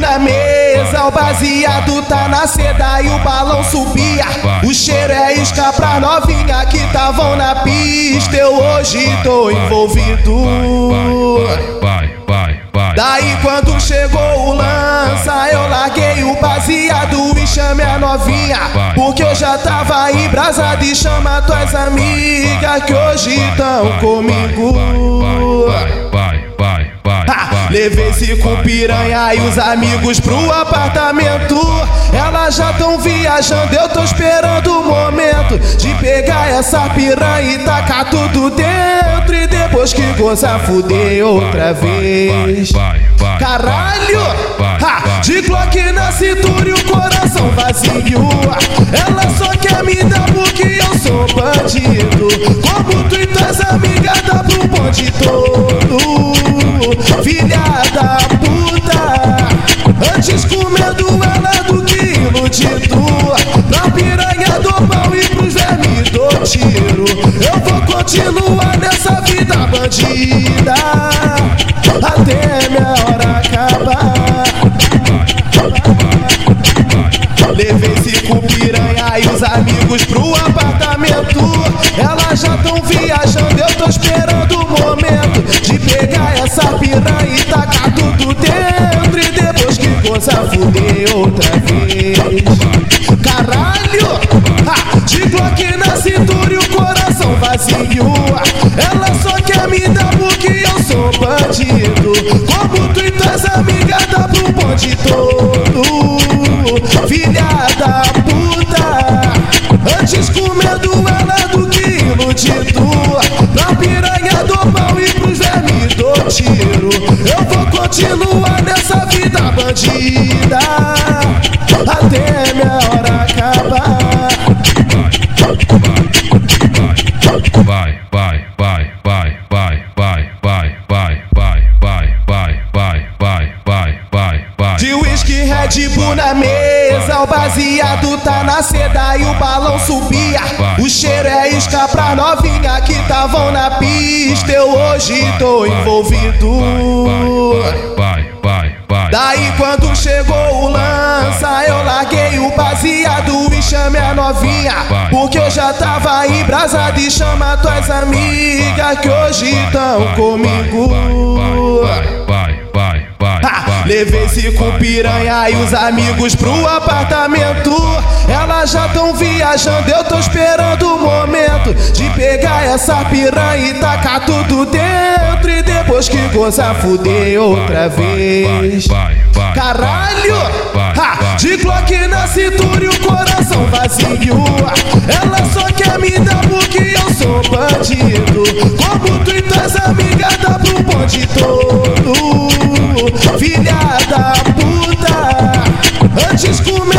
Na mesa, o baseado tá na seda e o balão subia. O cheiro é isca pra novinha que tavam na pista. Eu hoje tô envolvido. Daí quando chegou o lança, eu larguei o baseado e chamei a novinha. Porque eu já tava embrasado e chama tuas amigas que hoje tão comigo. Ha, levei cinco piranha e os amigos pro apartamento. Elas já tão viajando, eu tô esperando o momento de pegar essa piranha e tacar tudo dentro. E depois que gozar, fuder outra vez. Caralho! Ha, de Glock na cintura e o coração vazio. Ela só quer me dar porque eu sou bandido. Como tu e tuas amigas dá pro bonde todo. Continuar nessa vida bandida até minha hora acabar. Levei cinco piranha e os amigos pro apartamento. Elas já tão viajando, eu tô esperando o momento de pegar essa piranha e tacar tudo dentro. E depois que gozar, fuder outra vez. Bandido. Como tu e tuas pro bonde todo. Filha da puta, antes com medo ela do que iludido. Pra piranha do pau e pros vermes do tiro. Eu vou continuar nessa vida bandida até Red Bull na mesa, o baseado tá na seda e o balão subia. O cheiro é isca pra novinha que tavam na pista. Eu hoje tô envolvido. Daí quando chegou o lança, eu larguei o baseado e chamei a novinha. Porque eu já tava embrasado e chama tuas amigas que hoje tão comigo. Vai, vai, vai, Ha, levei cinco piranha e os amigos pro apartamento. Elas já tão viajando, eu tô esperando o momento de pegar essa piranha e tacar tudo dentro. E depois que gozar, fuder outra vez. Caralho! Ha, de Glock na cintura e o coração vazio. Ela só quer me dar porque eu sou bandido. Como tu e tuas amigas dá pro bonde todo.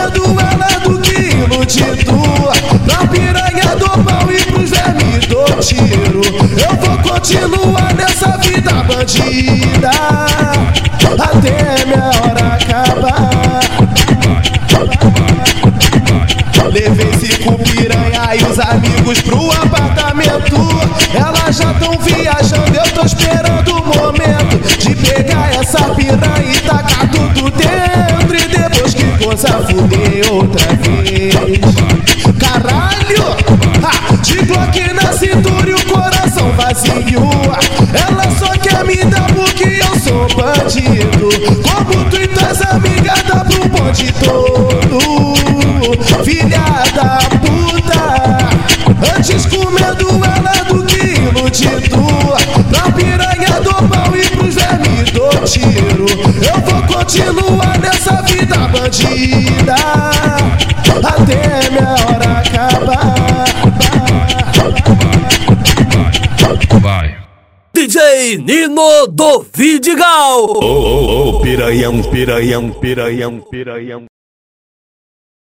Do que iludido. Pra piranha do pau e pros vermes do tiro. Eu vou continuar nessa vida bandida até minha hora acabar. Levei cinco piranha e os amigos pro apartamento. Elas já tão viajando, eu tô esperando outra vez. Caralho! De Glock na cintura e o coração vazio. Ela só quer me dar porque eu sou bandido. Como tu e tuas amigas dá pro bonde todo. Filha da puta, antes com medo ela do que iludido. Pra piranha do pau e pros vermes do tiro. Eu vou continuar nessa vida bandida até minha hora acabar. vai. DJ Nino do Vidigal. Ô, ô, ô, piranhão, piranhão, piranhão, piranhão.